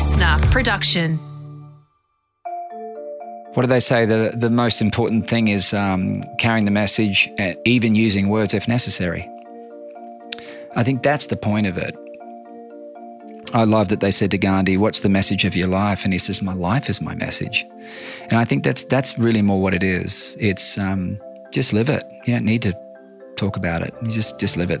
listener production. What do they say? The, the most important thing is um, carrying the message, uh, even using words if necessary. I think that's the point of it. I love that they said to Gandhi, "What's the message of your life?" And he says, "My life is my message." And I think that's that's really more what it is. It's um, just live it. You don't need to talk about it. You just just live it.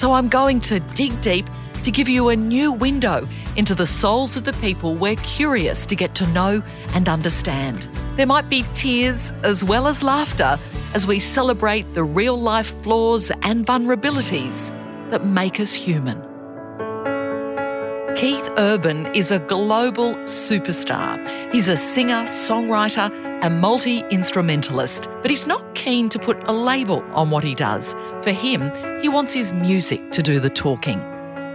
So I'm going to dig deep to give you a new window into the souls of the people we're curious to get to know and understand. There might be tears as well as laughter as we celebrate the real life flaws and vulnerabilities that make us human. Keith Urban is a global superstar. He's a singer, songwriter, and multi instrumentalist, but he's not keen to put a label on what he does. For him, he wants his music to do the talking.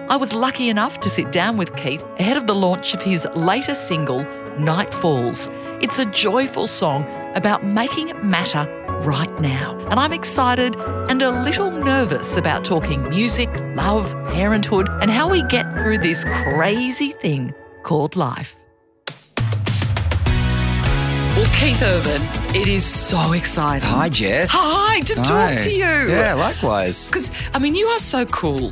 I was lucky enough to sit down with Keith ahead of the launch of his latest single, Night Falls. It's a joyful song about making it matter right now. And I'm excited and a little nervous about talking music, love, parenthood, and how we get through this crazy thing called life. Well, Keith Urban, it is so exciting. Hi, Jess. Hi, to talk to you. Yeah, likewise. Because, I mean, you are so cool.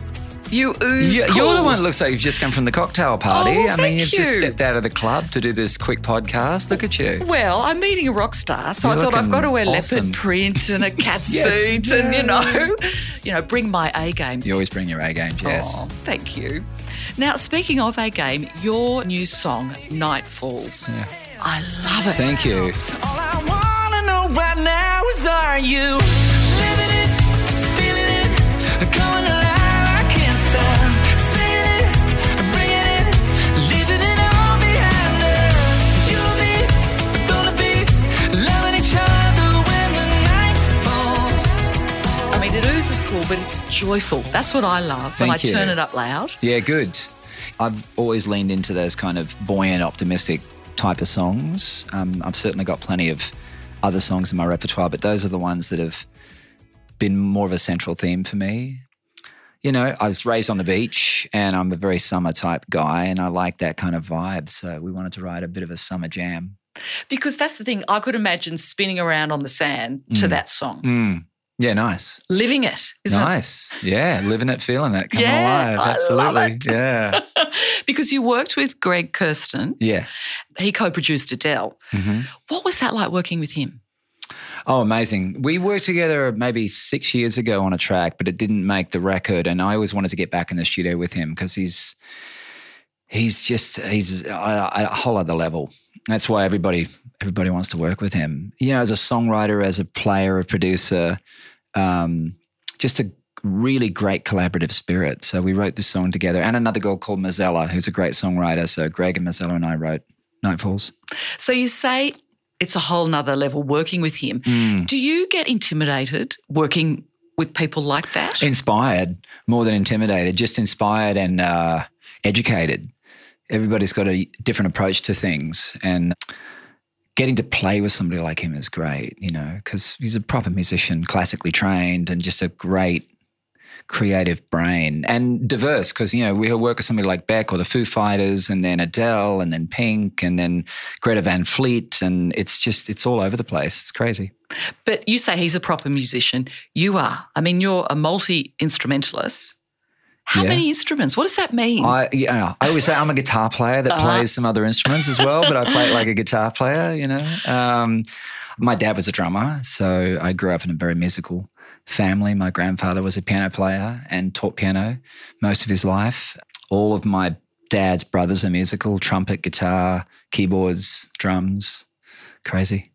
You ooze You, cool. You're the one that looks like you've just come from the cocktail party. Oh, well, I mean, you've just stepped out of the club to do this quick podcast. Look at you. Well, I'm meeting a rock star, so You're I thought I've got to wear awesome. leopard print and a cat Yes. suit, and you know, you know, bring my A game. You always bring your A game, Jess. Oh, thank you. Now, speaking of A game, your new song, Night Falls. Yeah. I love it. Thank you. All I wanna know right now is are you living it, feeling it, coming alive? I can't stop saying it, bringing it, leaving it all behind us. You and me are gonna be loving each other when the night falls. I mean, it oozes cool, but it's joyful. That's what I love when I Thank you. turn it up loud. Yeah, good. I've always leaned into those kind of buoyant, optimistic type of songs. Um, I've certainly got plenty of other songs in my repertoire, but those are the ones that have been more of a central theme for me. You know, I was raised on the beach and I'm a very summer type guy and I like that kind of vibe. So we wanted to write a bit of a summer jam. Because that's the thing, I could imagine spinning around on the sand to that song, Mm. Yeah, nice. living it. Nice. Yeah, living it, feeling it, coming Yeah, alive. Absolutely. it. Yeah. because you worked with Greg Kurstin. Yeah. He co produced Adele. hmm What was that like working with him? Oh, amazing. We worked together maybe six years ago on a track, but it didn't make the record. And I always wanted to get back in the studio with him because he's he's just he's a, a whole other level. That's why everybody everybody wants to work with him. You know, as a songwriter, as a player, a producer, um, just a really great collaborative spirit. So we wrote this song together, and another girl called Mozella, who's a great songwriter. So Greg and Mozella and I wrote Nightfalls. So you say it's a whole nother level working with him. Mm. Do you get intimidated working with people like that? Inspired more than intimidated, just inspired and uh, educated. Everybody's got a different approach to things, and getting to play with somebody like him is great, you know, because he's a proper musician, classically trained, and just a great creative brain and diverse because you know we'll work with somebody like Beck or the Foo Fighters and then Adele and then Pink and then Greta Van Fleet and it's just it's all over the place it's crazy but you say he's a proper musician. You are. I mean, you're a multi instrumentalist. How Yeah. many instruments? What does that mean? I yeah, I always say I'm a guitar player that Uh-huh. plays some other instruments as well, but I play it like a guitar player, you know. Um, my dad was a drummer, so I grew up in a very musical family. My grandfather was a piano player and taught piano most of his life. All of my dad's brothers are musical: trumpet, guitar, keyboards, drums. Crazy.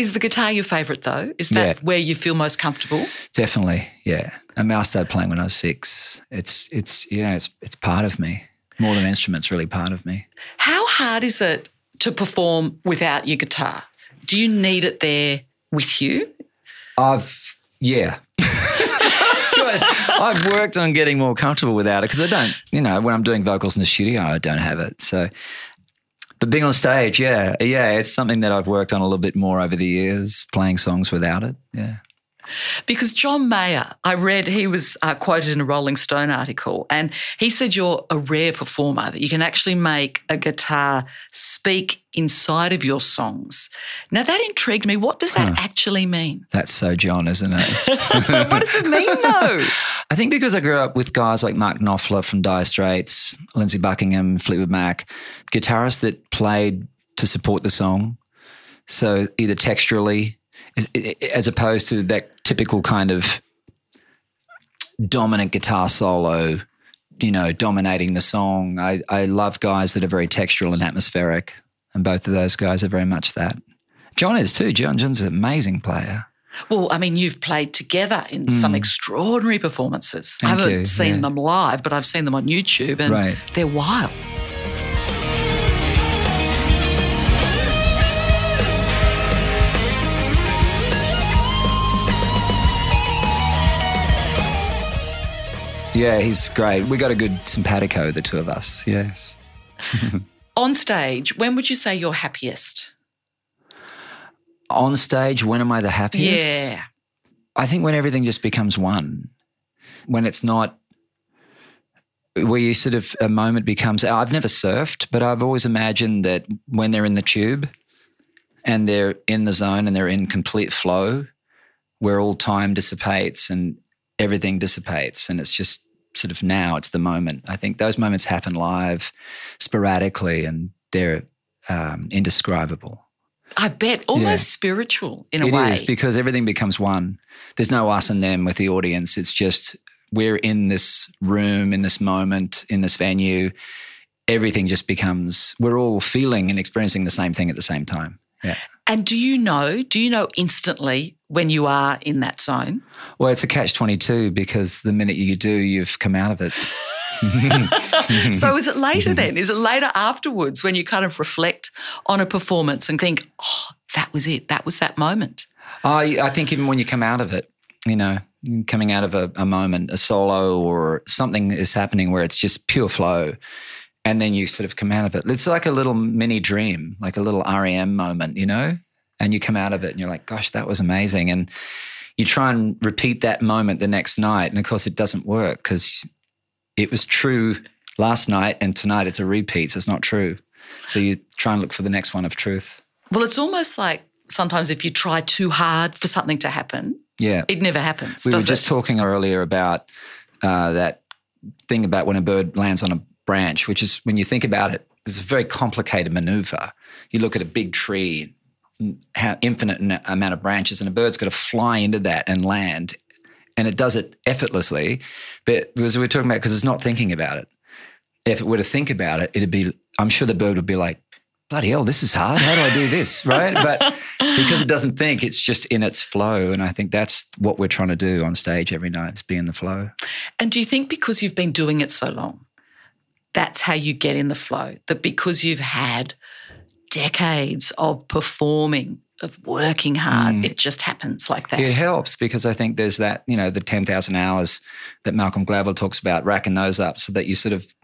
Is the guitar your favourite though? Is that Yeah. where you feel most comfortable? Definitely, yeah. I mean, I started playing when I was six. It's it's you know it's it's part of me more than instruments. Really part of me. How hard is it to perform without your guitar? Do you need it there with you? I've yeah. I've worked on getting more comfortable without it because I don't, you know, when I'm doing vocals in the studio, I don't have it. So, but being on stage, yeah, yeah, it's something that I've worked on a little bit more over the years, playing songs without it. Yeah. Because John Mayer, I read he was uh, quoted in a Rolling Stone article, and he said you're a rare performer, that you can actually make a guitar speak inside of your songs. Now, that intrigued me. What does that actually mean? That's so John, isn't it? what does it mean, though? I think because I grew up with guys like Mark Knopfler from Dire Straits, Lindsey Buckingham, Fleetwood Mac, guitarists that played to support the song. So either texturally, as- as opposed to that typical kind of dominant guitar solo, you know, dominating the song. I, I love guys that are very textural and atmospheric, and both of those guys are very much that. John is too. John John's an amazing player. Well, I mean, you've played together in some extraordinary performances. I Hmm. Haven't you, seen yeah. them live, but I've seen them on YouTube, and Right. they're wild. Yeah, he's great. We got a good simpatico, the two of us. Yes. On stage, when would you say you're happiest? On stage, when am I the happiest? Yeah. I think when everything just becomes one, when it's not where you sort of a moment becomes. I've never surfed, but I've always imagined that when they're in the tube and they're in the zone and they're in complete flow, where all time dissipates and everything dissipates, and it's just sort of now, it's the moment. I think those moments happen live, sporadically, and they're um, indescribable. I bet almost Yeah. spiritual in a It way. It is because everything becomes one. There's no us and them with the audience. It's just we're in this room, in this moment, in this venue. Everything just becomes, we're all feeling and experiencing the same thing at the same time. Yeah. and do you know, do you know instantly when you are in that zone? Well, it's a catch 22 because the minute you do, you've come out of it. so is it later then? Is it later afterwards when you kind of reflect on a performance and think, oh, that was it. That was that moment. I, I think even when you come out of it, you know, coming out of a, a moment, a solo or something is happening where it's just pure flow, and then you sort of come out of it. It's like a little mini dream, like a little REM moment, you know, and you come out of it and you're like, gosh, that was amazing. And you try and repeat that moment the next night. And of course, it doesn't work because it was true last night and tonight it's a repeat. So it's not true. So you try and look for the next one of truth. Well, it's almost like sometimes if you try too hard for something to happen, Yeah. it never happens. We were just it? talking earlier about uh, that thing about when a bird lands on a branch, which is when you think about it, it's a very complicated maneuver. You look at a big tree, infinite amount of branches, and a bird's got to fly into that and land, and it does it effortlessly. But because we are talking about, because it's not thinking about it. If it were to think about it, it'd be. I'm sure the bird would be like, "Bloody hell, this is hard. How do I do this?" Right? But because it doesn't think, it's just in its flow, and I think that's what we're trying to do on stage every night: is be in the flow. And do you think because you've been doing it so long, that's how you get in the flow? That because you've had decades of performing, of working hard, it just happens like that? It helps because I think there's that, you know, the 10,000 hours that Malcolm Gladwell talks about, racking those up so that you sort of,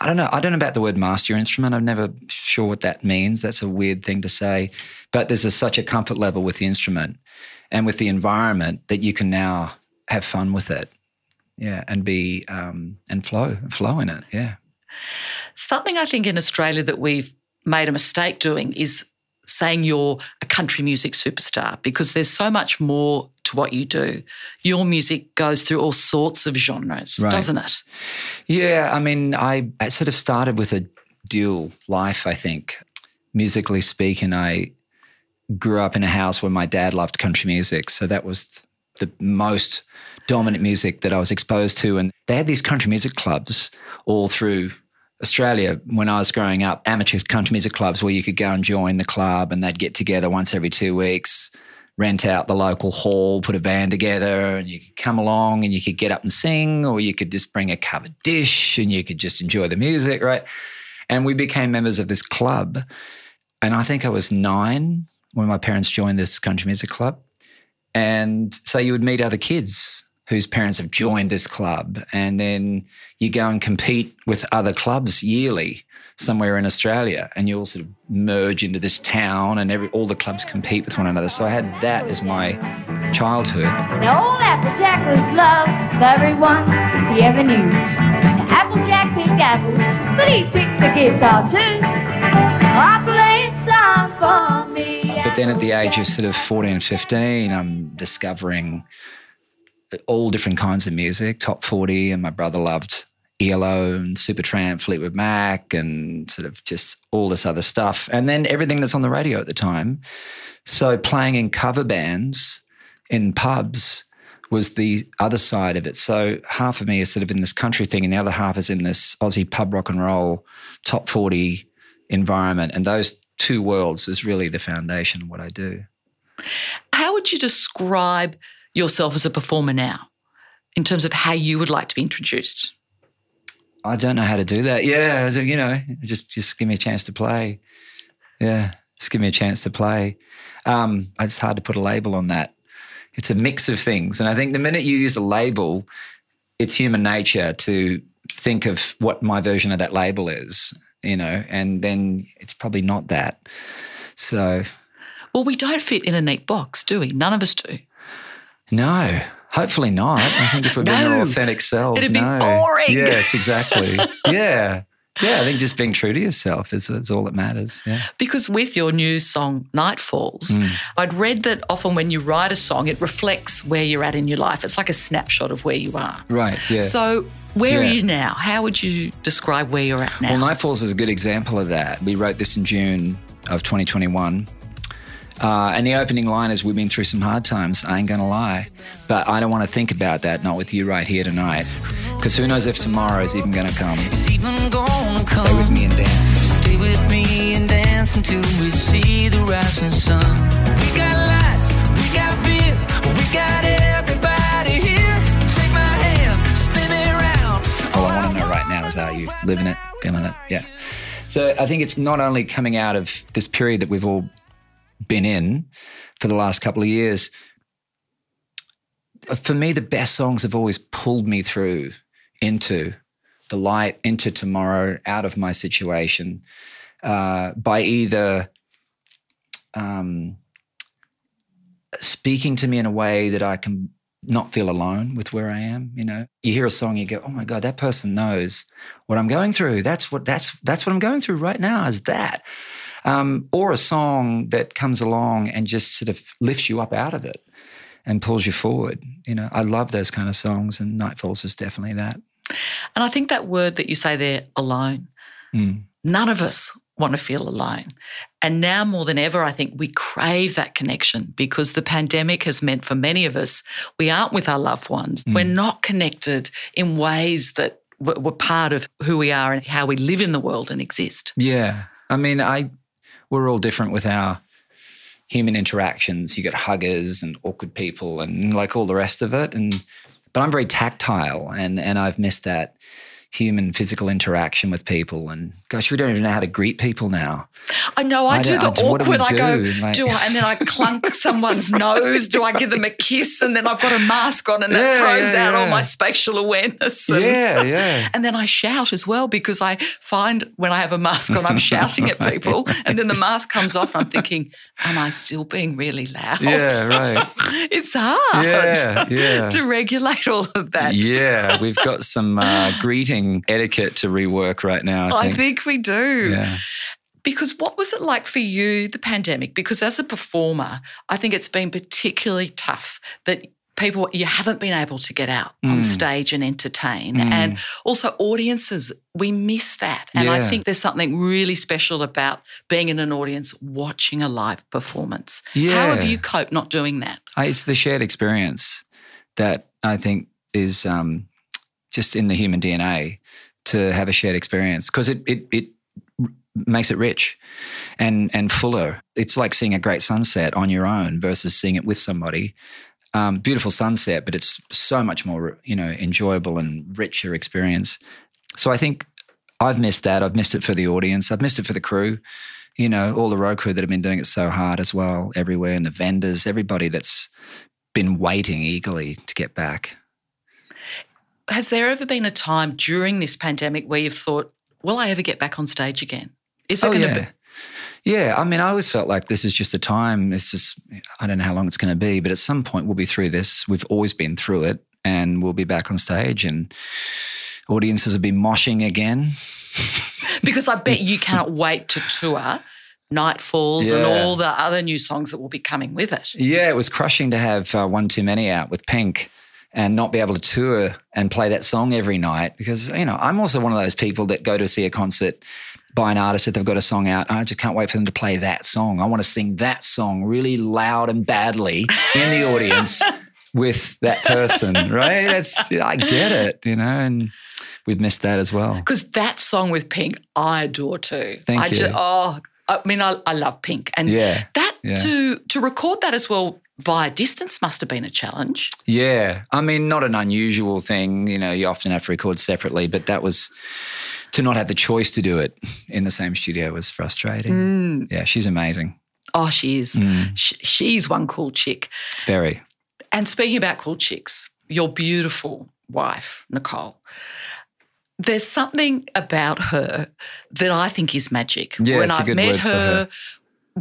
I don't know, I don't know about the word master your instrument. I'm never sure what that means. That's a weird thing to say. But there's a, such a comfort level with the instrument and with the environment that you can now have fun with it. Yeah. And be, um, and flow, flow in it. Yeah. Something I think in Australia that we've made a mistake doing is saying you're a country music superstar because there's so much more to what you do. Your music goes through all sorts of genres, Right. doesn't it? Yeah, I mean, I, I sort of started with a dual life, I think. Musically speaking, I grew up in a house where my dad loved country music. So that was the most dominant music that I was exposed to. And they had these country music clubs all through Australia, when I was growing up, amateur country music clubs where you could go and join the club and they'd get together once every two weeks, rent out the local hall, put a band together, and you could come along and you could get up and sing, or you could just bring a covered dish and you could just enjoy the music, right? And we became members of this club. And I think I was nine when my parents joined this country music club. And so you would meet other kids whose parents have joined this club. And then you go and compete with other clubs yearly somewhere in Australia. And you all sort of merge into this town and every, all the clubs compete with one another. So I had that as my childhood. Now old Applejack was loved by everyone he ever knew. Applejack picked apples, but he picked the guitar too. I play a song for me. But then at the age of sort of 14, 15, I'm discovering all different kinds of music, top 40, and my brother loved ELO and Supertramp, Fleetwood Mac, and sort of just all this other stuff. And then everything that's on the radio at the time. So playing in cover bands in pubs was the other side of it. So half of me is sort of in this country thing, and the other half is in this Aussie pub rock and roll top 40 environment. And those two worlds is really the foundation of what I do. How would you describe yourself as a performer now in terms of how you would like to be introduced? I don't know how to do that. Yeah, so, you know, just just give me a chance to play. Yeah, just give me a chance to play. Um, it's hard to put a label on that. It's a mix of things, and I think the minute you use a label, it's human nature to think of what my version of that label is. You know, and then it's probably not that. So, Well, we don't fit in a neat box, do we? None of us do. No. Hopefully not. I think if we're being our authentic selves, It'd be no. boring. Yes, exactly. yeah, yeah. I think just being true to yourself is, is all that matters. Yeah. Because with your new song, Night Falls, Hmm. I'd read that often when you write a song, it reflects where you're at in your life. It's like a snapshot of where you are. Right. Yeah. So, where are you now? How would you describe where you're at now? Well, Nightfalls is a good example of that. We wrote this in June of 2021. Uh, and the opening line is We've been through some hard times, I ain't gonna lie. But I don't wanna think about that, not with you right here tonight. Because who knows if tomorrow is even gonna come. It's even gonna come. Stay with me and dance. Stay with me and dance until we see the rising sun. We got lights, we got beer, we got everybody here. Take my hand, spin me around. All I wanna know right now is are you living it, feeling it? Yeah. So I think it's not only coming out of this period that we've all been in for the last couple of years. For me, the best songs have always pulled me through into the light, into tomorrow, out of my situation, uh, by either um, speaking to me in a way that I can not feel alone with where I am. You know, you hear a song, you go, "Oh my god, that person knows what I'm going through. That's what that's that's what I'm going through right now. Is that?" Um, or a song that comes along and just sort of lifts you up out of it and pulls you forward. You know, I love those kind of songs, and Night Falls is definitely that. and I think that word that you say there, alone, Mm. none of us want to feel alone. And now more than ever, I think we crave that connection because the pandemic has meant for many of us, we aren't with our loved ones. We're not connected in ways that were part of who we are and how we live in the world and exist. Yeah. I mean, I we're all different with our human interactions. You get huggers and awkward people and like all the rest of it. And but I'm very tactile and and I've missed that human physical interaction with people. And gosh, we don't even know how to greet people now. I know I, I do the I- what do awkward. I go, do? Like- do I? And then I clunk someone's nose. Do I give them a kiss? And then I've got a mask on, and that Yeah, throws yeah, out all my spatial awareness. And, Yeah, yeah. And then I shout as well because I find when I have a mask on, I'm shouting at people, and then the mask comes off, and I'm thinking, am I still being really loud? Yeah, right. It's hard. Yeah, yeah. to regulate all of that. Yeah, we've got some uh, greeting etiquette to rework right now. I I think. think we do. Yeah. Because what was it like for you, the pandemic? Because as a performer, I think it's been particularly tough that people, you haven't been able to get out Mm. on stage and entertain. And also, audiences, we miss that. And I think there's something really special about being in an audience watching a live performance. yeah. How have you coped not doing that? It's the shared experience that I think is um, just in the human DNA to have a shared experience because it it it makes it rich and and fuller. It's like seeing a great sunset on your own versus seeing it with somebody. Um, beautiful sunset, but it's so much more you know enjoyable and richer experience. So I think I've missed that. I've missed it for the audience. I've missed it for the crew. You know, all the road crew that have been doing it so hard as well, everywhere, and the vendors, everybody that's been waiting eagerly to get back. Has there ever been a time during this pandemic where you've thought, will I ever get back on stage again? Is it Oh, going to yeah. be? Yeah, I mean, I always felt like this is just a time. It's just, I don't know how long it's going to be, but at some point we'll be through this. We've always been through it, and we'll be back on stage, and audiences will be moshing again. Because I bet you cannot wait to tour Nightfalls and all the other new songs that will be coming with it. Yeah, it was crushing to have uh, One Too Many out with Pink and not be able to tour and play that song every night because, you know, I'm also one of those people that go to see a concert by an artist that they've got a song out. I just can't wait for them to play that song. I want to sing that song really loud and badly in the audience with that person, right? That's, I get it, you know, and we've missed that as well. Because that song with Pink, I adore too. Thank I you. Just, oh, I mean, I, I love Pink, and Yeah, that yeah. to to record that as well via distance must have been a challenge. Yeah. I mean, not an unusual thing. You know, you often have to record separately, but that was to not have the choice to do it in the same studio was frustrating. Yeah, she's amazing. Oh, she is. Mm. Sh she's one cool chick. Very. And speaking about cool chicks, your beautiful wife, Nicole. There's something about her that I think is magic. Yeah, when it's a I've good met word for her.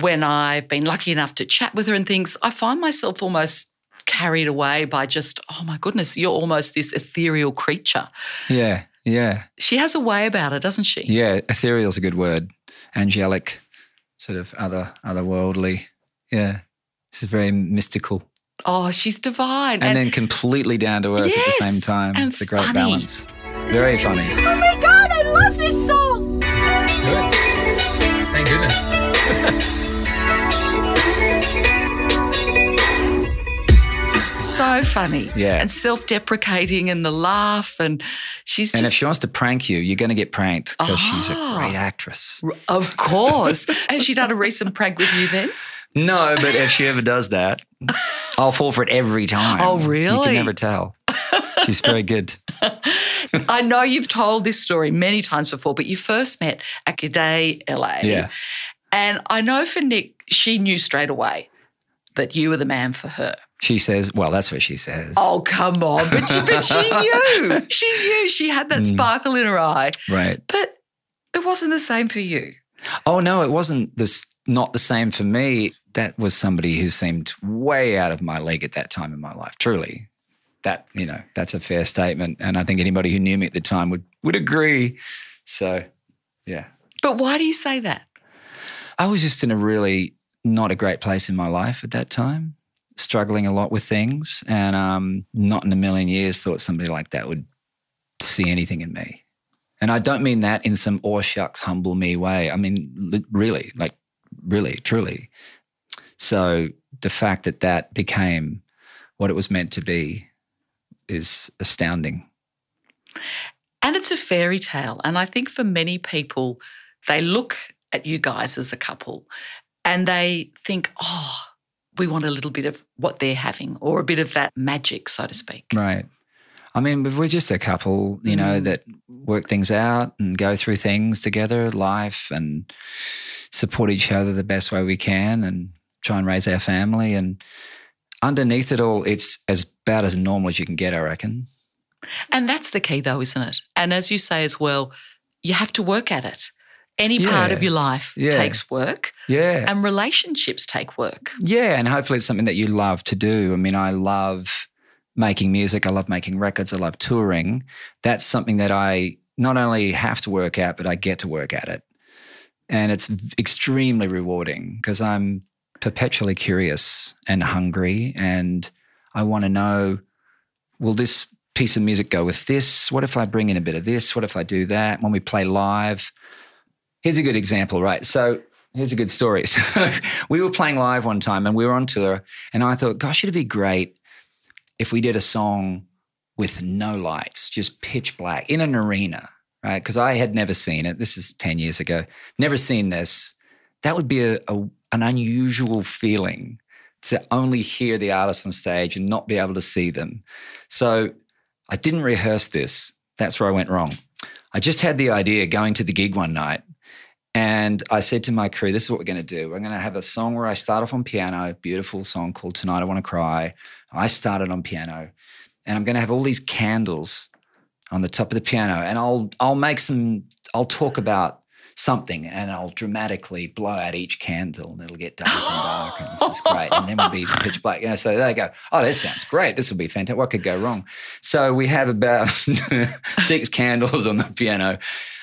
When I've been lucky enough to chat with her and things, I find myself almost carried away by just, oh my goodness, you're almost this ethereal creature. Yeah. Yeah. She has a way about her, doesn't she? Yeah. Ethereal is a good word. Angelic, sort of other otherworldly. Yeah. This is very mystical. Oh, she's divine. And, then completely down to earth at the same time. and it's a great funny. balance. Very funny. Oh my god, I love this song! Good. Thank goodness. so funny. Yeah. And self-deprecating and the laugh and she's And if she wants to prank you, you're going to get pranked because she's a Ah. great actress. Of course. Has she done a recent prank with you then? No, but if she ever does that, I'll fall for it every time. Oh, really? You can never tell. She's very good. I know you've told this story many times before, but you first met at G'day LA. Yeah. And I know for Nick, she knew straight away that you were the man for her. She says, well, that's what she says. Oh, come on. But she, but she knew. She knew. She had Hmm. that sparkle in her eye. Right. But it wasn't the same for you. Oh, no, it wasn't this, not the same for me. That was somebody who seemed way out of my league at that time in my life, truly. That, you know, that's a fair statement. And I think anybody who knew me at the time would, would agree. So, yeah. But why do you say that? I was just in a really not a great place in my life at that time, struggling a lot with things, and um, not in a million years thought somebody like that would see anything in me. And I don't mean that in some aw shucks, humble me way. I mean, really, like, really, truly. So the fact that that became what it was meant to be is astounding. And it's a fairy tale. And I think for many people, they look at you guys as a couple and they think, oh, we want a little bit of what they're having or a bit of that magic, so to speak. Right. I mean, if we're just a couple, you know, Mm. that work things out and go through things together, life, and support each other the best way we can and try and raise our family. And underneath it all, it's as about as normal as you can get, I reckon. And that's the key, though, isn't it? And as you say as well, you have to work at it. Any part of your life Yeah. takes work, Yeah. and relationships take work. Yeah, and hopefully it's something that you love to do. I mean, I love making music, I love making records, I love touring. That's something that I not only have to work at, but I get to work at it. And it's extremely rewarding because I'm perpetually curious and hungry and I want to know will this piece of music go with this? What if I bring in a bit of this? What if I do that? When we play live, here's a good example, right? So here's a good story. So we were playing live one time and we were on tour, and I thought, gosh, it'd be great if we did a song with no lights, just pitch black in an arena, right? Because I had never seen it. This is 10 years ago. Never seen this. That would be a, a, an unusual feeling to only hear the artist on stage and not be able to see them. So I didn't rehearse this. That's where I went wrong. I just had the idea going to the gig one night. And I said to my crew, this is what we're going to do. We're going to have a song where I start off on piano, beautiful song called Tonight I Want to Cry. I started on piano. And I'm going to have all these candles on the top of the piano. And I'll I'll make some I'll talk about something and I'll dramatically blow out each candle and it'll get dark and dark And this is great. And then we'll be pitch black. You know, so they go, oh, this sounds great. This will be fantastic. What could go wrong? So we have about six candles on the piano.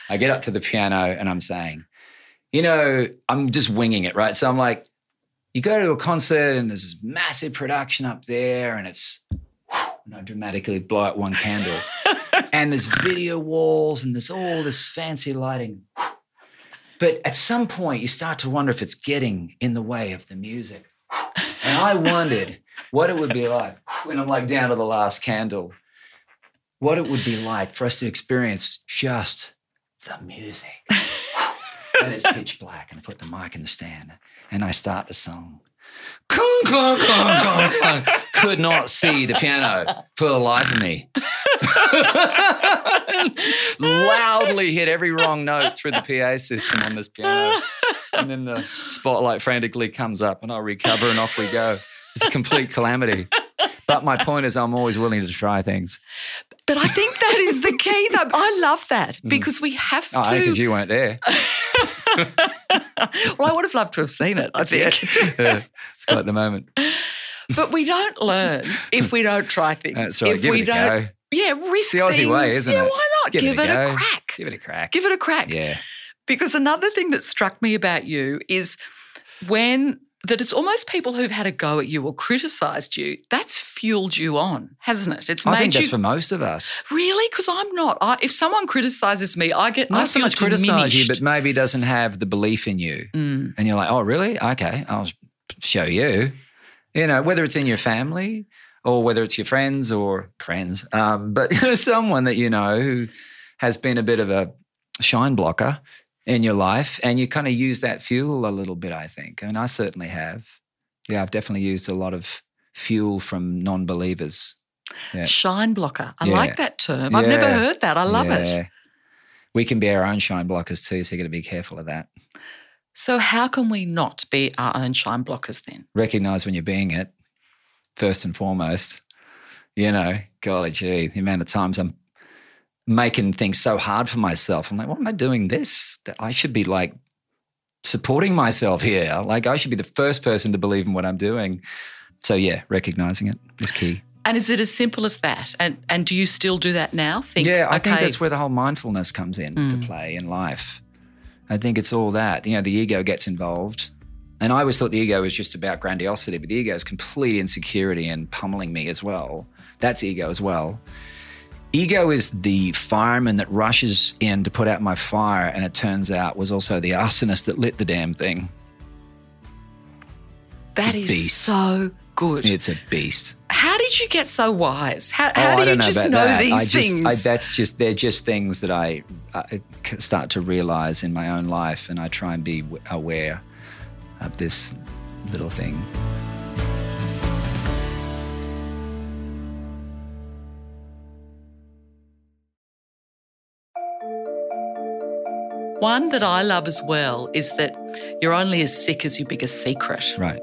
I get up to the piano and I'm saying, you know, I'm just winging it, right? So I'm like, you go to a concert and there's this massive production up there and it's, and I dramatically blow out one candle. and there's video walls and there's all this fancy lighting. But at some point, you start to wonder if it's getting in the way of the music. And I wondered what it would be like when I'm like down to the last candle, what it would be like for us to experience just the music. And it's pitch black, and I put the mic in the stand, and I start the song. Clunk, clunk, clunk, clunk, clunk. Could not see the piano for the life of me. Loudly hit every wrong note through the PA system on this piano. And then the spotlight frantically comes up and I recover and off we go. It's a complete calamity. But my point is, I'm always willing to try things. But I think that is the key, though. I love that mm. because we have Oh, to. because you weren't there. well, I would have loved to have seen it, I think. Yeah, it's quite the moment. but we don't learn if we don't try things. That's right. If Give we it a don't, go. yeah, risk the Aussie things. way, isn't yeah, it? why not? Give Give, it it, a a, crack. Give it a crack. Give it a crack. Yeah. Because another thing that struck me about you is when that it's almost people who've had a go at you or criticised you. That's fueled you on, hasn't it? It's I made think you that's for most of us. really because I'm not. I, if someone criticises me, I get I Not so feel much criticize you, but maybe doesn't have the belief in you. Mm. And you're like, oh, really? Okay, I'll show you. You know, whether it's in your family or whether it's your friends or friends, um, but someone that you know who has been a bit of a shine blocker in your life, and you kind of use that fuel a little bit. I think, and I certainly have. Yeah, I've definitely used a lot of fuel from non-believers. Yeah. Shine blocker. I Yeah. like that term. I've never heard that. I love it. Yeah. We can be our own shine blockers too, so you got to be careful of that. So how can we not be our own shine blockers then? recognize when you're being it first and foremost. You know, golly gee, the amount of times I'm making things so hard for myself. I'm like, what am I doing this? That I should be like supporting myself here. Like I should be the first person to believe in what I'm doing. So yeah, recognizing it is key. And is it as simple as that? And and do you still do that now? Think yeah, I think okay, that's where the whole mindfulness comes in to mm. play in life. I think it's all that. You know, the ego gets involved. And I always thought the ego was just about grandiosity, but the ego is complete insecurity and pummeling me as well. That's ego as well. Ego is the fireman that rushes in to put out my fire, and it turns out was also the arsonist that lit the damn thing. That is beast. so good. It's a beast. how did you get so wise? How, Oh, how do you know just know that. these I just, things? I, that's just they're just things that I start to realize in my own life, and I try and be aware of this little thing. One that I love as well is that you're only as sick as your biggest secret. Right.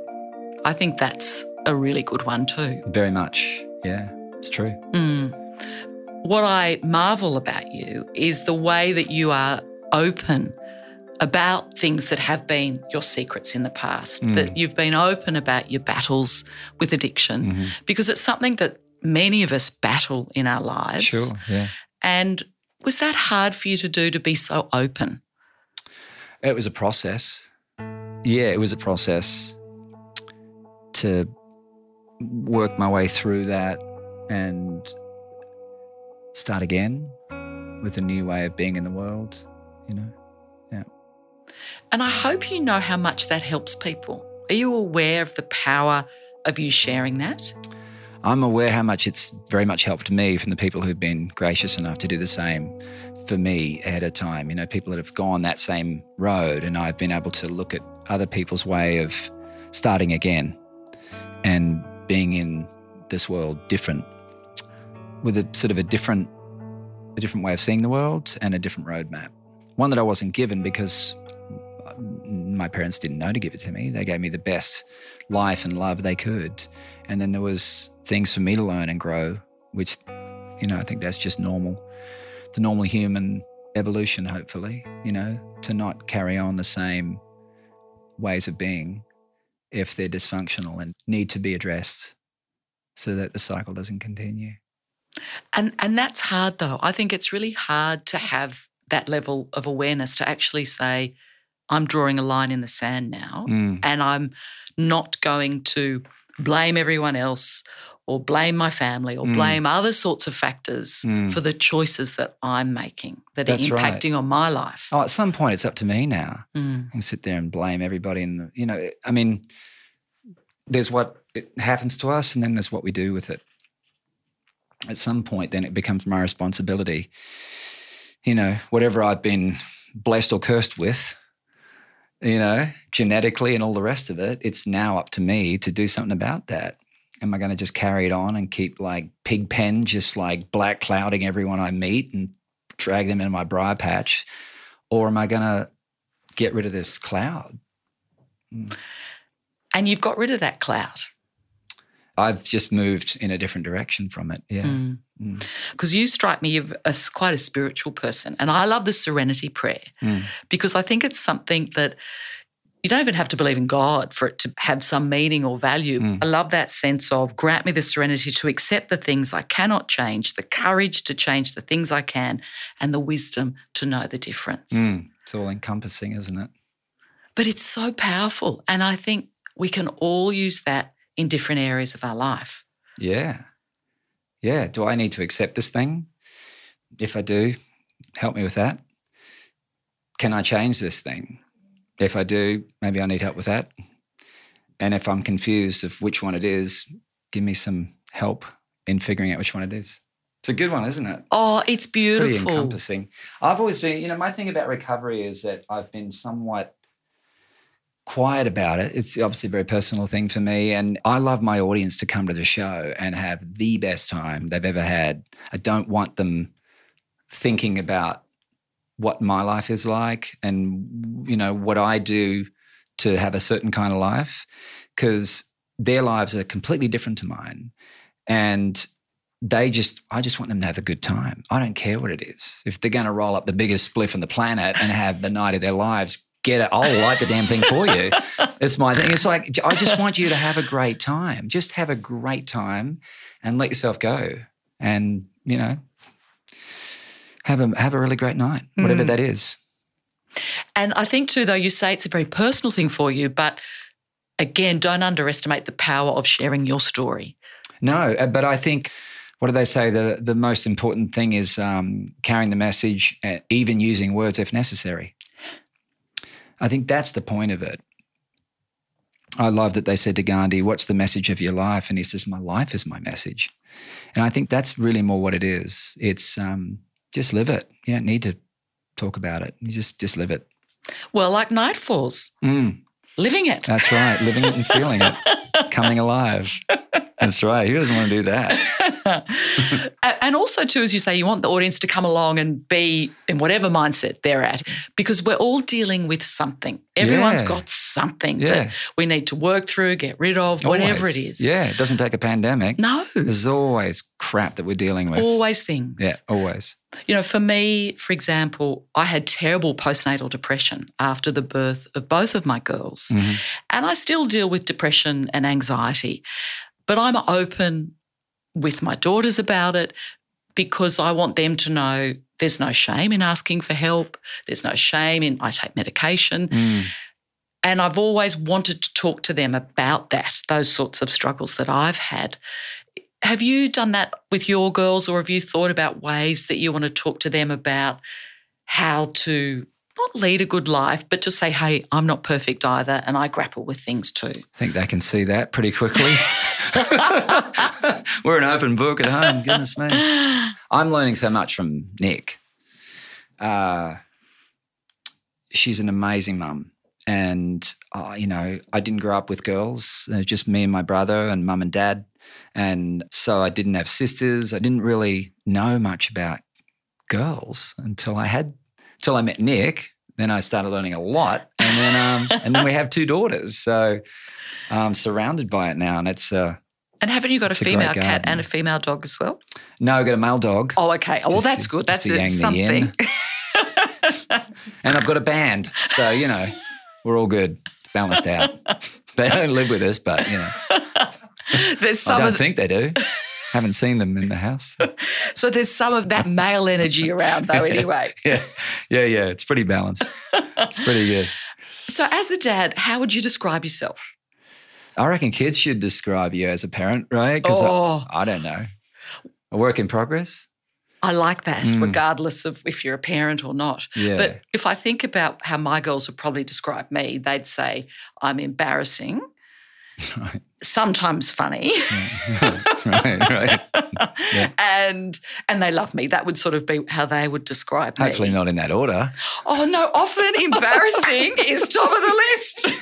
I think that's a really good one too. Very much. Yeah, it's true. Mm. What I marvel about you is the way that you are open about things that have been your secrets in the past, Mm. that you've been open about your battles with addiction, Mhm. because it's something that many of us battle in our lives. Sure. Yeah. And was that hard for you to do to be so open? It was a process. Yeah, it was a process to work my way through that and start again with a new way of being in the world, you know. Yeah. And I hope you know how much that helps people. Are you aware of the power of you sharing that? I'm aware how much it's very much helped me from the people who've been gracious enough to do the same for me ahead of time. You know, people that have gone that same road, and I've been able to look at other people's way of starting again and being in this world different with a sort of a different a different way of seeing the world and a different roadmap. One that I wasn't given because uh, my parents didn't know to give it to me. They gave me the best life and love they could. And then there was things for me to learn and grow, which, you know, I think that's just normal. The normal human evolution, hopefully, you know, to not carry on the same ways of being if they're dysfunctional and need to be addressed so that the cycle doesn't continue. And and that's hard though. I think it's really hard to have that level of awareness to actually say, I'm drawing a line in the sand now Mm. and I'm not going to blame everyone else or blame my family or Mm. blame other sorts of factors Mm. for the choices that I'm making that That's are right. impacting on my life. Oh, at some point, it's up to me now. Mm. and sit there and blame everybody. And you know, I mean, there's what it happens to us, and then there's what we do with it. At some point, then it becomes my responsibility. You know, whatever I've been blessed or cursed with, you know, genetically and all the rest of it, it's now up to me to do something about that. Am I going to just carry it on and keep like pig pen, just like black clouding everyone I meet and drag them into my briar patch? Or am I going to get rid of this cloud. And you've got rid of that cloud. I've just moved in a different direction from it. Yeah. Mm. Because you strike me as quite a spiritual person. And I love the serenity prayer Mm. because I think it's something that you don't even have to believe in God for it to have some meaning or value. Mm. I love that sense of grant me the serenity to accept the things I cannot change, the courage to change the things I can, and the wisdom to know the difference. Mm. It's all encompassing, isn't it? But it's so powerful. And I think we can all use that in different areas of our life. Yeah. Yeah. Do I need to accept this thing? If I do, help me with that. Can I change this thing? If I do, maybe I need help with that. And if I'm confused of which one it is, give me some help in figuring out which one it is. It's a good one, isn't it? Oh, it's It's pretty beautiful. encompassing. I've always been, you know, my thing about recovery is that I've been somewhat quiet about it. It's obviously a very personal thing for me. And I love my audience to come to the show and have the best time they've ever had. I don't want them thinking about what my life is like and, you know, what I do to have a certain kind of life because their lives are completely different to mine. And they just, I just want them to have a good time. I don't care what it is. If they're going to roll up the biggest spliff on the planet and have the night of their lives, get it. I'll light the damn thing for you. It's my thing. It's like, I just want you to have a great time. Just have a great time and let yourself go. And, you know, have a, have a really great night, whatever that is. And I think too, though, you say it's a very personal thing for you, but again, don't underestimate the power of sharing your story. No, uh, but I think what do they say? The the most important thing is um, carrying the message, uh, even using words if necessary. I think that's the point of it. I love that they said to Gandhi, "What's the message of your life?" And he says, "My life is my message." And I think that's really more what it is. It's um, just live it. You don't need to talk about it. You just just live it. Well, like Night Falls, Mm, living it. that's right. Living it and feeling it, coming alive. That's right. Who doesn't want to do that? And also, too, as you say, you want the audience to come along and be in whatever mindset they're at, because we're all dealing with something. Everyone's Yeah. got something Yeah. that we need to work through, get rid of, whatever it Always. is. Yeah, it doesn't take a pandemic. No, There's always crap that we're dealing with. always things. Yeah, always. You know, for me, for example, I had terrible postnatal depression after the birth of both of my girls. Mm-hmm. And I still deal with depression and anxiety. But I'm open with my daughters about it because I want them to know there's no shame in asking for help. There's no shame in I take medication. Mm. And I've always wanted to talk to them about that, those sorts of struggles that I've had. Have you done that with your girls, or have you thought about ways that you want to talk to them about how to not lead a good life, but to say, hey, I'm not perfect either, and I grapple with things too? I think they can see that pretty quickly. we're an open book at home. Goodness me. I'm learning so much from Nick. uh, she's an amazing mum. And, uh, you know, I didn't grow up with girls, uh, just me and my brother and mum and dad. And so I didn't have sisters. I didn't really know much about girls until I had, until I met Nick. Then I started learning a lot. And then, um, and then we have two daughters. So I'm surrounded by it now. And it's, uh, And haven't you got a It's a female cat and a female dog as well? no, I got a male dog. Oh, okay. Oh, well, that's to- good. That's yang something. and I've got a band. So, you know, we're all good, balanced out. They don't live with us, but, you know, there's I some don't of think they do. Haven't seen them in the house. so there's some of that male energy around though. Anyway, Yeah, yeah, yeah. It's pretty balanced. It's pretty good. so as a dad, how would you describe yourself? I reckon kids should describe you as a parent, right? Because Oh. I, I don't know. A work in progress. I like that, Mm. regardless of if you're a parent or not. Yeah. But if I think about how my girls would probably describe me, they'd say I'm embarrassing, Right. sometimes funny, right, right. Yeah. and and they love me. That would sort of be how they would describe me. Hopefully not in that order. Oh no, often embarrassing is top of the list.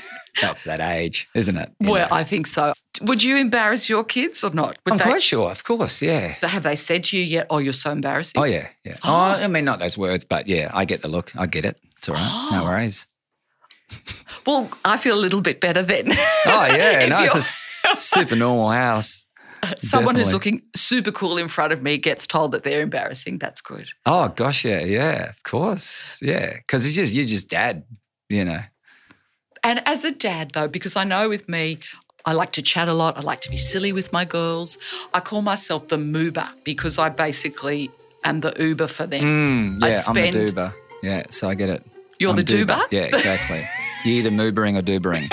That's that age, isn't it? You Well, know. I think so. Would you embarrass your kids or not? Would I'm they, quite sure. Of course, yeah. Have they said to you yet? Oh, you're so embarrassing. Oh yeah, yeah. Oh. Oh, I mean, not those words, but yeah, I get the look. I get it. It's all right. No Oh. worries. Well, I feel a little bit better then. Oh yeah, no, it's a super normal house. Someone who's looking super cool in front of me gets told that they're embarrassing. That's good. Oh gosh, yeah, yeah, of course, yeah. Because it's just you're just dad, you know. And as a dad, though, because I know with me, I like to chat a lot. I like to be silly with my girls. I call myself the moober because I basically am the Uber for them. Mm, I yeah, I'm the spend- doober. Yeah, so I get it. You're I'm the doober? Yeah, exactly. You're either moobering or doobering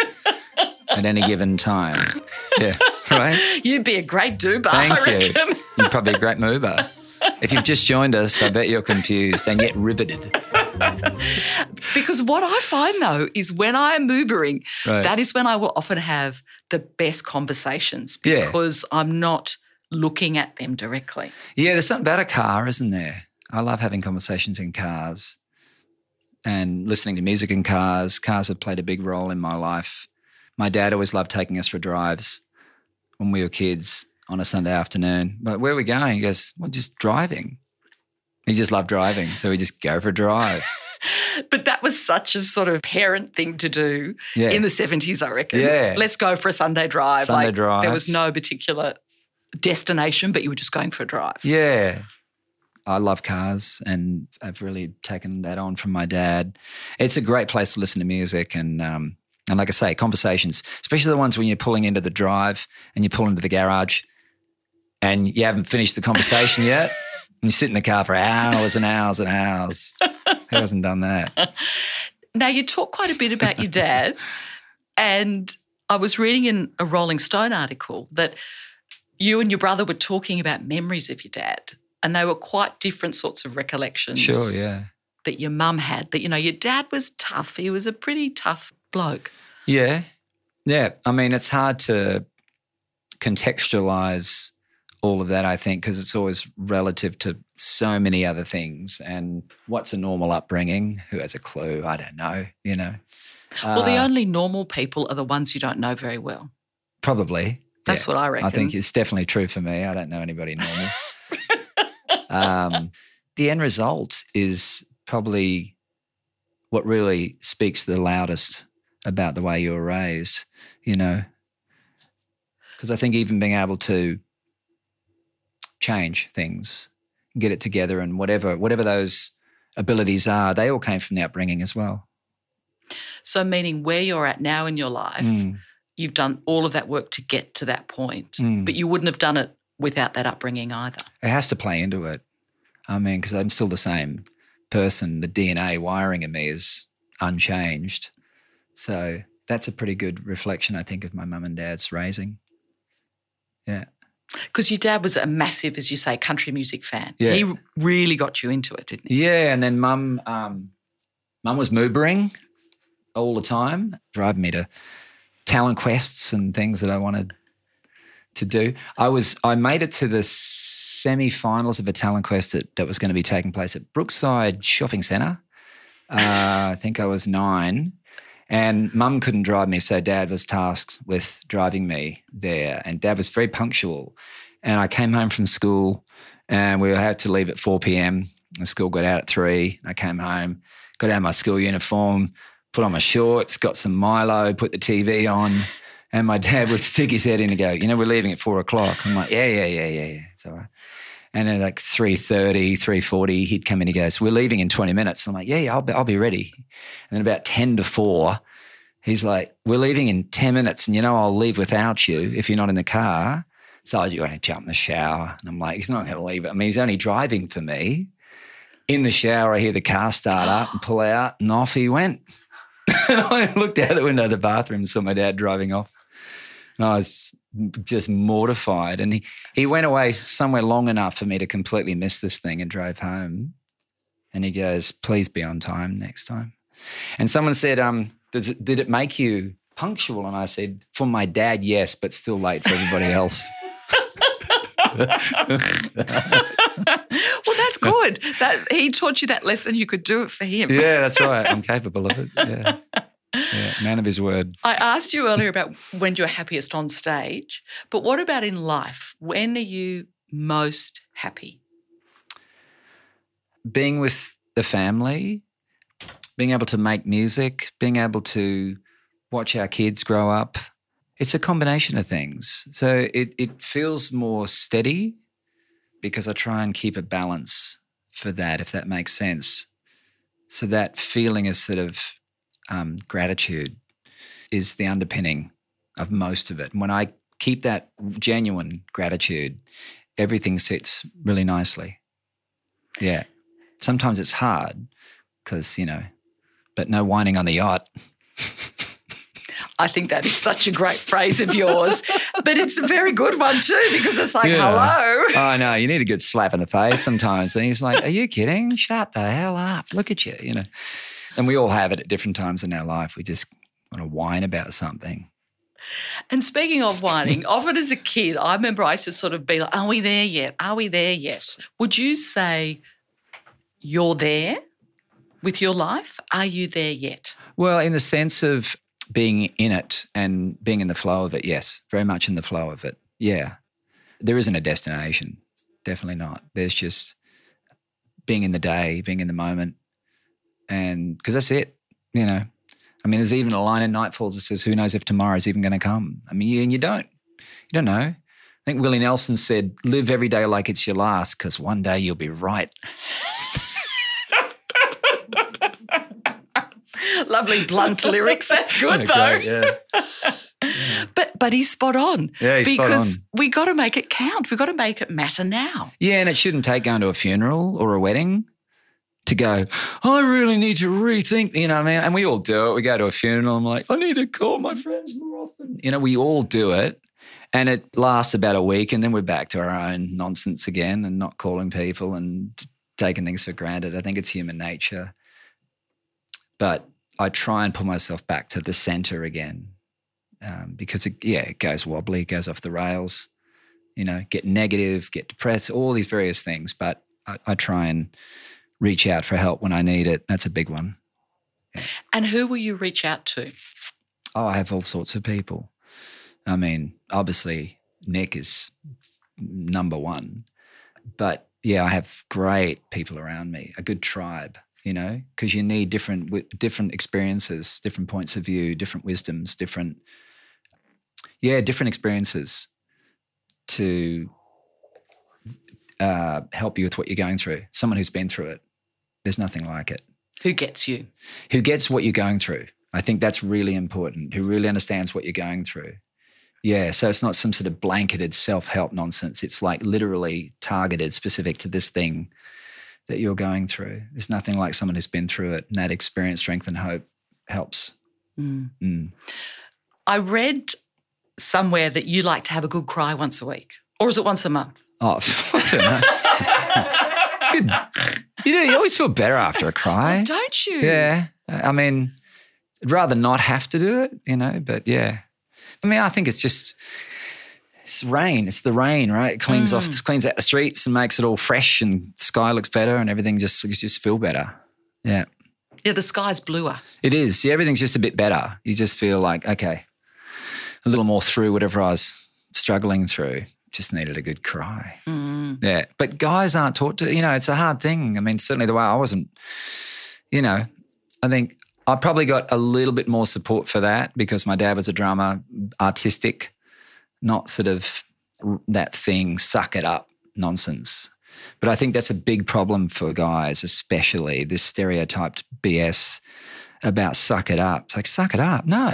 at any given time. Yeah, right. You'd be a great Doober, Thank I you. reckon. You're probably a great moober. If you've just joined us, I bet you're confused and yet riveted. Because what I find though is when I am moobering, Right. that is when I will often have the best conversations Yeah. because I'm not looking at them directly. Yeah, there's something about a car, isn't there? I love having conversations in cars and listening to music in cars. Cars have played a big role in my life. My dad always loved taking us for drives when we were kids on a Sunday afternoon. But where are we going? He goes, Well, just driving. He just loved driving. So we just go for a drive. But that was such a sort of parent thing to do Yeah. in the 70s, I reckon. Yeah. Let's go for a Sunday drive. Sunday like, drive. There was no particular destination, but you were just going for a drive. Yeah. I love cars and I've really taken that on from my dad. It's a great place to listen to music and um, and like I say, conversations, especially the ones when you're pulling into the drive and you pull into the garage and you haven't finished the conversation yet. And you sit in the car for hours and hours and hours. Who hasn't done that? Now, you talk quite a bit about your dad, and I was reading in a Rolling Stone article that you and your brother were talking about memories of your dad, and they were quite different sorts of recollections Sure, yeah. that your mum had. That, you know, your dad was tough, he was a pretty tough bloke. Yeah. Yeah. I mean, it's hard to contextualize all of that, I think, because it's always relative to so many other things. And what's a normal upbringing? Who has a clue? I don't know, you know. well, the Uh, only normal people are the ones you don't know very well. Probably. That's yeah. what I reckon. I think it's definitely true for me. I don't know anybody normal. um, the end result is probably what really speaks the loudest about the way you were raised, you know. Because I think even being able to change things, get it together, and whatever whatever those abilities are, they all came from the upbringing as well. So, meaning where you're at now in your life, Mm. you've done all of that work to get to that point, Mm. but you wouldn't have done it without that upbringing either. It has to play into it. I mean, because I'm still the same person. The DNA wiring in me is unchanged. So that's a pretty good reflection, I think, of my mum and dad's raising. Yeah. Because your dad was a massive, as you say, country music fan. Yeah. He really got you into it, didn't he? Yeah. And then mum, um, mum was moobering all the time, driving me to talent quests and things that I wanted to do. I was I made it to the semi-finals of a talent quest that, that was going to be taking place at Brookside Shopping Centre. Uh, I think I was nine, and Mum couldn't drive me, so Dad was tasked with driving me there. And Dad was very punctual, and I came home from school, and we had to leave at four p.m. The school got out at three. I came home, got out my school uniform, put on my shorts, got some Milo, put the TV on. And my dad would stick his head in and go, you know, we're leaving at four o'clock. I'm like, yeah, yeah, yeah, yeah, yeah. It's all right. And at like 3.30, 3.40, he'd come in and he goes, we're leaving in 20 minutes. I'm like, yeah, yeah, I'll be, I'll be ready. And then about 10 to 4, he's like, we're leaving in 10 minutes and you know I'll leave without you if you're not in the car. So I want to jump in the shower. And I'm like, he's not going to leave. I mean, he's only driving for me. In the shower, I hear the car start up and pull out and off he went. and I looked out the window of the bathroom and saw my dad driving off. And I was just mortified. And he, he went away somewhere long enough for me to completely miss this thing and drove home. And he goes, please be on time next time. And someone said, um, does it, did it make you punctual? And I said, for my dad, yes, but still late for everybody else. Well, that's good. That he taught you that lesson. You could do it for him. yeah, that's right. I'm capable of it. Yeah. yeah. Man of his word. I asked you earlier about when you're happiest on stage, but what about in life? When are you most happy? being with the family, being able to make music, being able to watch our kids grow up. It's a combination of things. So it, it feels more steady because I try and keep a balance for that, if that makes sense. So that feeling is sort of um, gratitude is the underpinning of most of it. And when I keep that genuine gratitude, everything sits really nicely. Yeah. Sometimes it's hard because, you know, but no whining on the yacht. I think that is such a great phrase of yours, but it's a very good one too because it's like, hello. Oh, no, you need a good slap in the face sometimes. And he's like, Are you kidding? Shut the hell up. Look at you, you know. And we all have it at different times in our life. We just want to whine about something. And speaking of whining, often as a kid, I remember I used to sort of be like, Are we there yet? Are we there yet? Would you say you're there with your life? Are you there yet? Well, in the sense of being in it and being in the flow of it, yes, very much in the flow of it. Yeah. There isn't a destination. Definitely not. There's just being in the day, being in the moment. And because that's it, you know. I mean, there's even a line in Nightfalls that says, Who knows if tomorrow's even going to come? I mean, you, and you don't. You don't know. I think Willie Nelson said, Live every day like it's your last because one day you'll be right. Lovely blunt lyrics. That's good though. yeah. But but he's spot on. Yeah, he's spot because on. we got to make it count. We got to make it matter now. Yeah, and it shouldn't take going to a funeral or a wedding to go, I really need to rethink, you know what I mean? And we all do it. We go to a funeral, I'm like, I need to call my friends more often. You know, we all do it. And it lasts about a week, and then we're back to our own nonsense again and not calling people and taking things for granted. I think it's human nature. But I try and pull myself back to the center again um, because, it, yeah, it goes wobbly, it goes off the rails, you know, get negative, get depressed, all these various things. But I, I try and reach out for help when I need it. That's a big one. And who will you reach out to? Oh, I have all sorts of people. I mean, obviously, Nick is number one. But yeah, I have great people around me, a good tribe, you know, because you need different different experiences, different points of view, different wisdoms, different yeah, different experiences to uh, help you with what you're going through. Someone who's been through it. There's nothing like it. Who gets you? Who gets what you're going through. I think that's really important. Who really understands what you're going through. Yeah, so it's not some sort of blanketed self help nonsense. It's like literally targeted, specific to this thing that you're going through. There's nothing like someone who's been through it, and that experience, strength, and hope helps. Mm. I read somewhere that you like to have a good cry once a week, or is it once a month? Oh, I don't know. it's good. You know, you always feel better after a cry. Oh, don't you? Yeah. I mean, I'd rather not have to do it, you know, but yeah. I mean, I think it's just, It's rain. It's the rain, right? It cleans off, mm. cleans out the streets and makes it all fresh, and the sky looks better, and everything just you just feel better. Yeah, Yeah, the sky's bluer. it is. See, everything's just a bit better. You just feel like okay, a little more through whatever I was struggling through. Just needed a good cry. Mm. Yeah, but guys aren't taught to. You know, it's a hard thing. I mean, certainly the way I wasn't. You know, I think I probably got a little bit more support for that because my dad was a drummer, artistic, not sort of that thing, suck it up nonsense. But I think that's a big problem for guys, especially this stereotyped BS about suck it up. It's like, suck it up. No,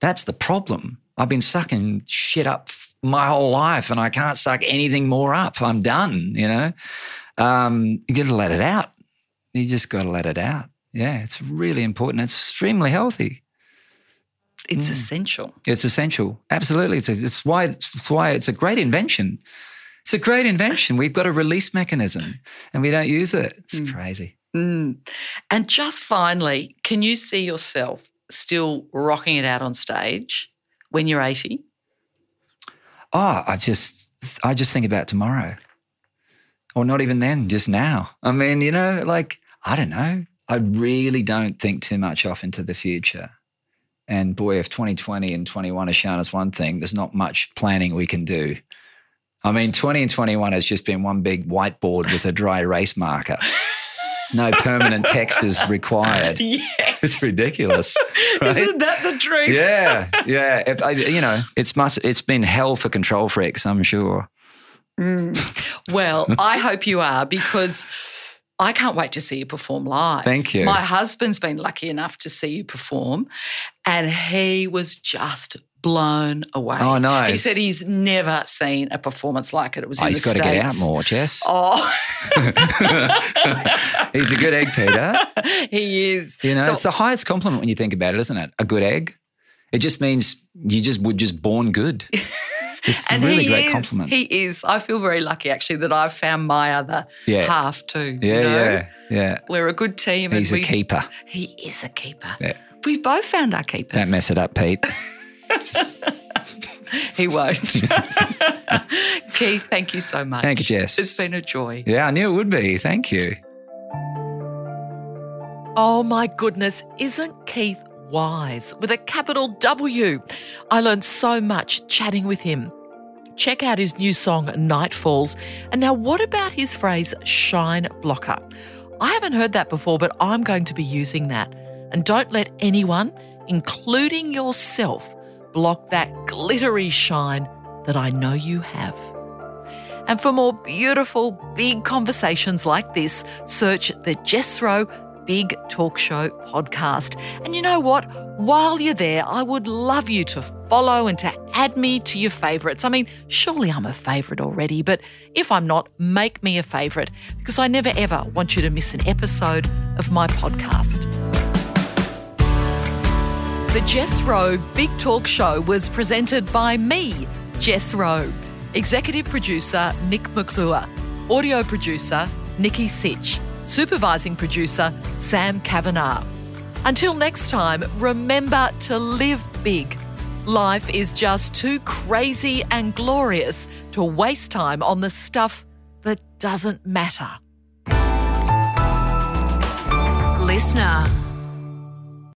that's the problem. I've been sucking shit up my whole life and I can't suck anything more up. I'm done, you know? Um, you got to let it out. You just got to let it out. Yeah, it's really important. It's extremely healthy. It's Mm. essential. It's essential. Absolutely. It's, it's why it's why it's a great invention. It's a great invention. We've got a release mechanism and we don't use it. It's crazy. Mm. And just finally, can you see yourself still rocking it out on stage when you're 80? Oh, I just I just think about tomorrow. Or not even then, just now. I mean, you know, like I don't know. I really don't think too much off into the future. And boy, if 2020 and 21 has shown us one thing, there's not much planning we can do. I mean, 20 and 21 has just been one big whiteboard with a dry erase marker. No permanent text is required. Yes. It's ridiculous. right? Isn't that the truth? Yeah, yeah. If I, you know, it's must. It's been hell for control freaks. I'm sure. Mm. Well, I hope you are because I can't wait to see you perform live. Thank you. My husband's been lucky enough to see you perform, and he was just blown away. Oh, nice. He said he's never seen a performance like it. It was Oh, in he's the got to get out more, Jess. Oh, He's a good egg, Peter. he is. You know, So- it's the highest compliment when you think about it, isn't it? A good egg. It just means you just were just born good. It's a and really great is, compliment. He is. I feel very lucky actually that I've found my other Yeah. half too. yeah, you know? yeah, yeah. We're a good team. He's and a we, keeper. He is a keeper. Yeah. We've both found our keepers. Don't mess it up, Pete. He won't. Keith, thank you so much. Thank you, Jess. It's been a joy. Yeah, I knew it would be. Thank you. Oh my goodness, isn't Keith wise with a capital W? I learned so much chatting with him. Check out his new song, Nightfalls. And now, what about his phrase, shine blocker? I haven't heard that before, but I'm going to be using that. And don't let anyone, including yourself, block that glittery shine that I know you have. And for more beautiful, big conversations like this, search the Jess Rowe Big Talk Show podcast. And you know what? While you're there, I would love you to follow and to add me to your favourites. I mean, surely I'm a favourite already, but if I'm not, make me a favourite because I never ever want you to miss an episode of my podcast. The Jess Rowe Big Talk Show was presented by me, Jess Rowe, executive producer Nick McClure, audio producer Nikki Sitch, supervising producer Sam Kavanagh. Until next time, remember to live big. Life is just too crazy and glorious to waste time on the stuff that doesn't matter. Listener.